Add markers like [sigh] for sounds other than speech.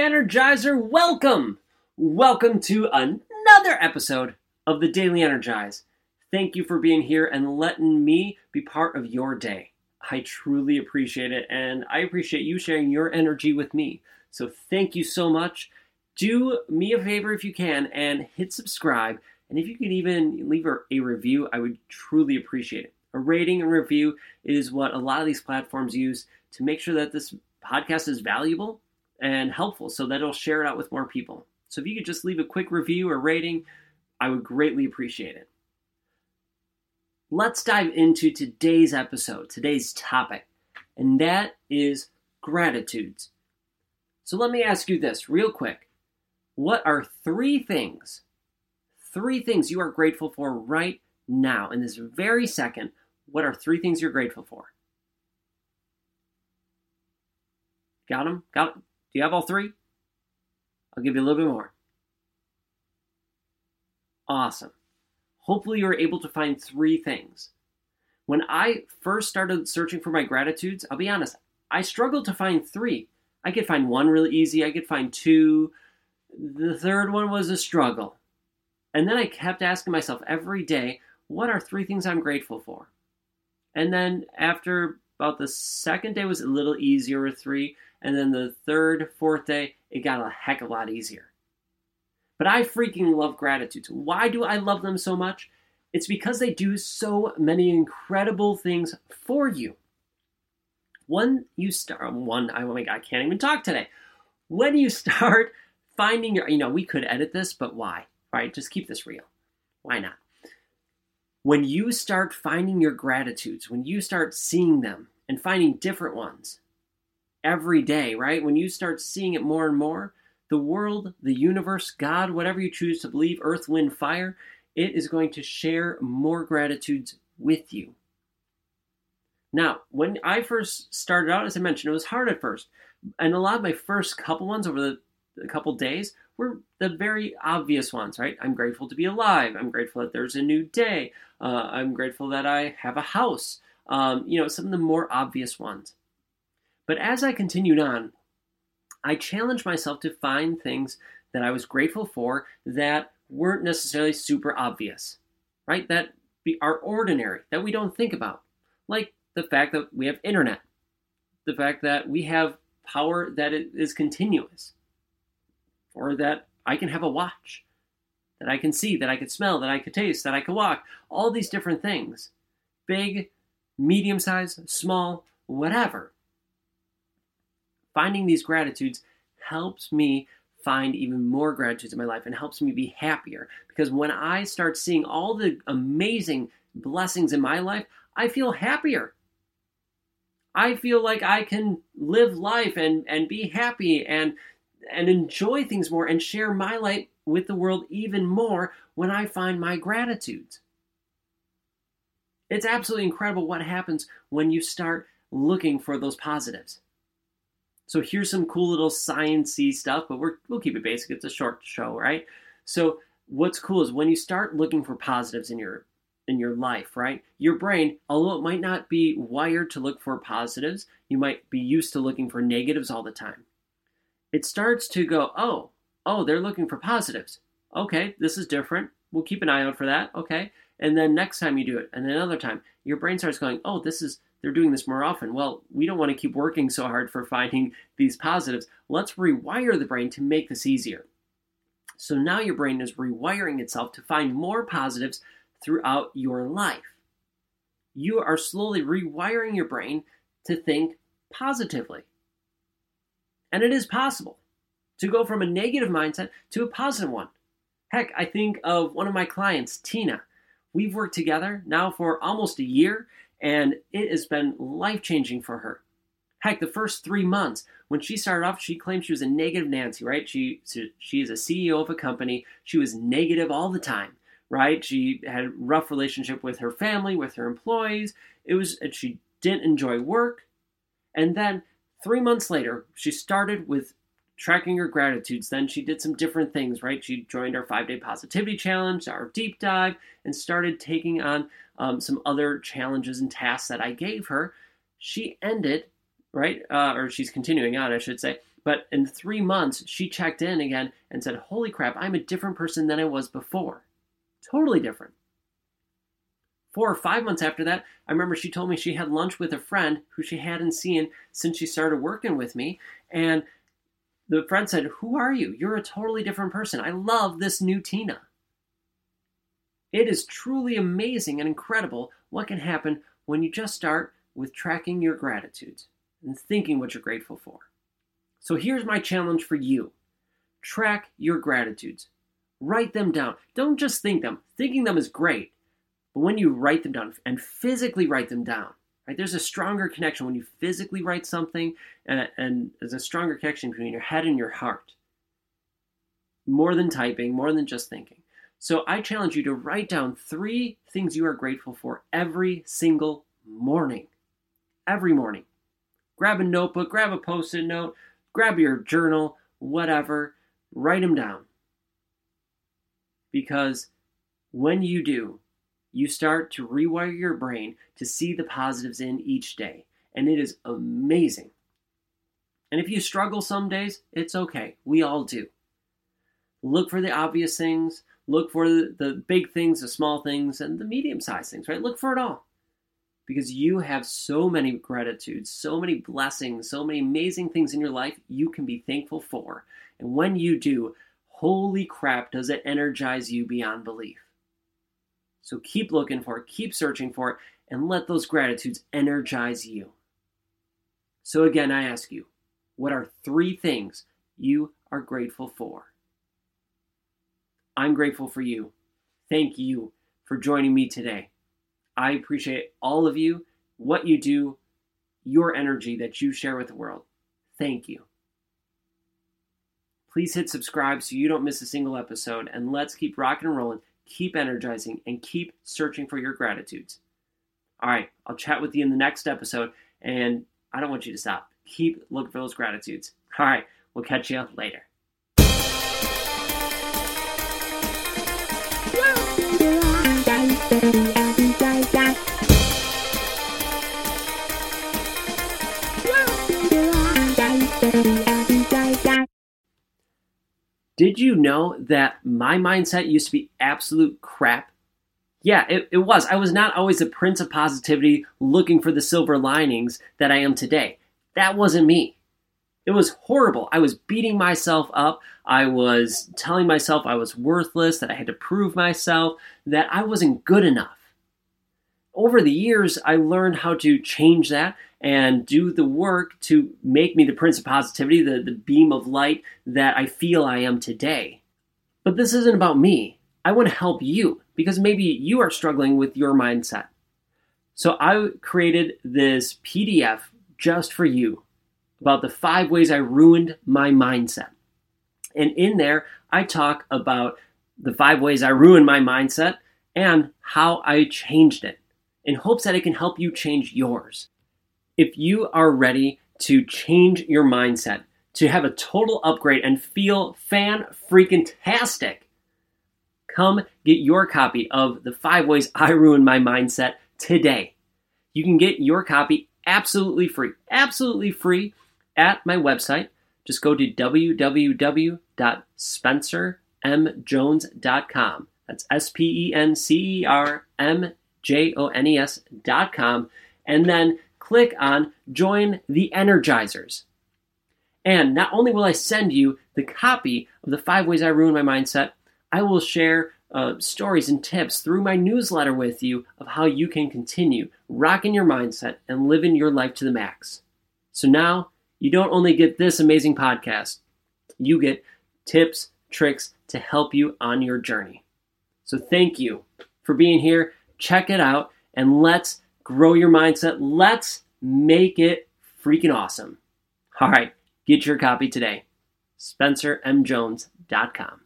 Energizer, welcome! Welcome to another episode of the Daily Energize. Thank you for being here and letting me be part of your day. I truly appreciate it, and I appreciate you sharing your energy with me. So, thank you so much. Do me a favor if you can and hit subscribe. And if you could even leave a, review, I would truly appreciate it. A rating and review is what a lot of these platforms use to make sure that this podcast is valuable and helpful so that it'll share it out with more people. So if you could just leave a quick review or rating, I would greatly appreciate it. Let's dive into today's episode, today's topic, and that is gratitudes. So let me ask you this real quick. What are three things, three things you are grateful for right now, in this very second? What are three things you're grateful for? Got them? Got? Do you have all three? I'll give you a little bit more. Awesome. Hopefully, you're able to find three things. When I first started searching for my gratitudes, I'll be honest, I struggled to find three. I could find one really easy, I could find two. The third one was a struggle. And then I kept asking myself every day, what are three things I'm grateful for? And then after about the second day was a little easier with three, and then the third, fourth day, it got a heck of a lot easier. But I freaking love gratitudes. Why do I love them so much? It's because they do so many incredible things for you. When you start, one, oh my God, I can't even talk today. When you [laughs] start finding your, you know, we could edit this, but why? Right? Just keep this real. Why not? When you start finding your gratitudes, when you start seeing them and finding different ones, every day, right? When you start seeing it more and more, the world, the universe, God, whatever you choose to believe, earth, wind, fire, it is going to share more gratitudes with you. Now, when I first started out, as I mentioned, it was hard at first. And a lot of my first couple ones over the, the couple days were the very obvious ones, right? I'm grateful to be alive. I'm grateful that there's a new day. Uh, I'm grateful that I have a house. Um, you know, some of the more obvious ones. But as I continued on, I challenged myself to find things that I was grateful for that weren't necessarily super obvious, right? That are ordinary, that we don't think about. Like the fact that we have internet, the fact that we have power that is continuous, or that I can have a watch, that I can see, that I can smell, that I can taste, that I can walk, all these different things. Big, medium size, small, whatever finding these gratitudes helps me find even more gratitudes in my life and helps me be happier. Because when I start seeing all the amazing blessings in my life, I feel happier. I feel like I can live life and, and be happy and and enjoy things more and share my light with the world even more when I find my gratitudes. It's absolutely incredible what happens when you start looking for those positives. So here's some cool little sciencey stuff, but we're, we'll keep it basic. It's a short show, right? So what's cool is when you start looking for positives in your in your life, right? Your brain, although it might not be wired to look for positives, you might be used to looking for negatives all the time. It starts to go, oh, oh, they're looking for positives. Okay, this is different. We'll keep an eye out for that. Okay. And then next time you do it, and then another time, your brain starts going, oh, this is they're doing this more often. Well, we don't want to keep working so hard for finding these positives. Let's rewire the brain to make this easier. So now your brain is rewiring itself to find more positives throughout your life. You are slowly rewiring your brain to think positively. And it is possible to go from a negative mindset to a positive one. Heck, I think of one of my clients, Tina. We've worked together now for almost a year, and it has been life changing for her. Heck, the first three months when she started off, she claimed she was a negative Nancy, right? She she is a CEO of a company. She was negative all the time, right? She had a rough relationship with her family, with her employees. It was she didn't enjoy work, and then three months later, she started with tracking her gratitudes. Then she did some different things, right? She joined our five day positivity challenge, our deep dive, and started taking on um, some other challenges and tasks that I gave her. She ended, right? Uh, or she's continuing on, I should say. But in three months, she checked in again and said, Holy crap, I'm a different person than I was before. Totally different. Four or five months after that, I remember she told me she had lunch with a friend who she hadn't seen since she started working with me. And the friend said, Who are you? You're a totally different person. I love this new Tina. It is truly amazing and incredible what can happen when you just start with tracking your gratitudes and thinking what you're grateful for. So here's my challenge for you track your gratitudes, write them down. Don't just think them, thinking them is great, but when you write them down and physically write them down, right, there's a stronger connection when you physically write something, and, and there's a stronger connection between your head and your heart. More than typing, more than just thinking. So I challenge you to write down three things you are grateful for every single morning. Every morning. Grab a notebook, grab a post it note, grab your journal, whatever, write them down. Because when you do, you start to rewire your brain to see the positives in each day. And it is amazing. And if you struggle some days, it's okay. We all do. Look for the obvious things, look for the, big things, the small things, and the medium sized things, right? Look for it all because you have so many gratitudes, so many blessings, so many amazing things in your life you can be thankful for. And when you do, holy crap, does it energize you beyond belief. So keep looking for it, keep searching for it, and let those gratitudes energize you. So, again, I ask you, what are three things you are grateful for? I'm grateful for you. Thank you for joining me today. I appreciate all of you, what you do, your energy that you share with the world. Thank you. Please hit subscribe so you don't miss a single episode, and let's keep rocking and rolling, keep energizing, and keep searching for your gratitudes. All right, I'll chat with you in the next episode, and I don't want you to stop. Keep looking for those gratitudes. All right, we'll catch you later. Did you know that my mindset used to be absolute crap? Yeah, it, it was. I was not always the prince of positivity looking for the silver linings that I am today. That wasn't me. It was horrible. I was beating myself up. I was telling myself I was worthless, that I had to prove myself, that I wasn't good enough. Over the years, I learned how to change that and do the work to make me the prince of positivity, the, the beam of light that I feel I am today. But this isn't about me. I want to help you because maybe you are struggling with your mindset. So I created this PDF just for you about the five ways I ruined my mindset. And in there, I talk about the five ways I ruined my mindset and how I changed it in hopes that it can help you change yours if you are ready to change your mindset, to have a total upgrade and feel fan freaking tastic, come get your copy of The Five Ways I Ruined My Mindset today. You can get your copy absolutely free, absolutely free at my website. Just go to www.spencermjones.com. That's S P E N C E R M J O N E S.com. And then click on Join the Energizers. And not only will I send you the copy of the five ways I ruin my mindset, I will share uh, stories and tips through my newsletter with you of how you can continue rocking your mindset and living your life to the max. So now you don't only get this amazing podcast, you get tips, tricks to help you on your journey. So thank you for being here. Check it out and let's grow your mindset. Let's make it freaking awesome. All right, get your copy today. SpencerMJones.com.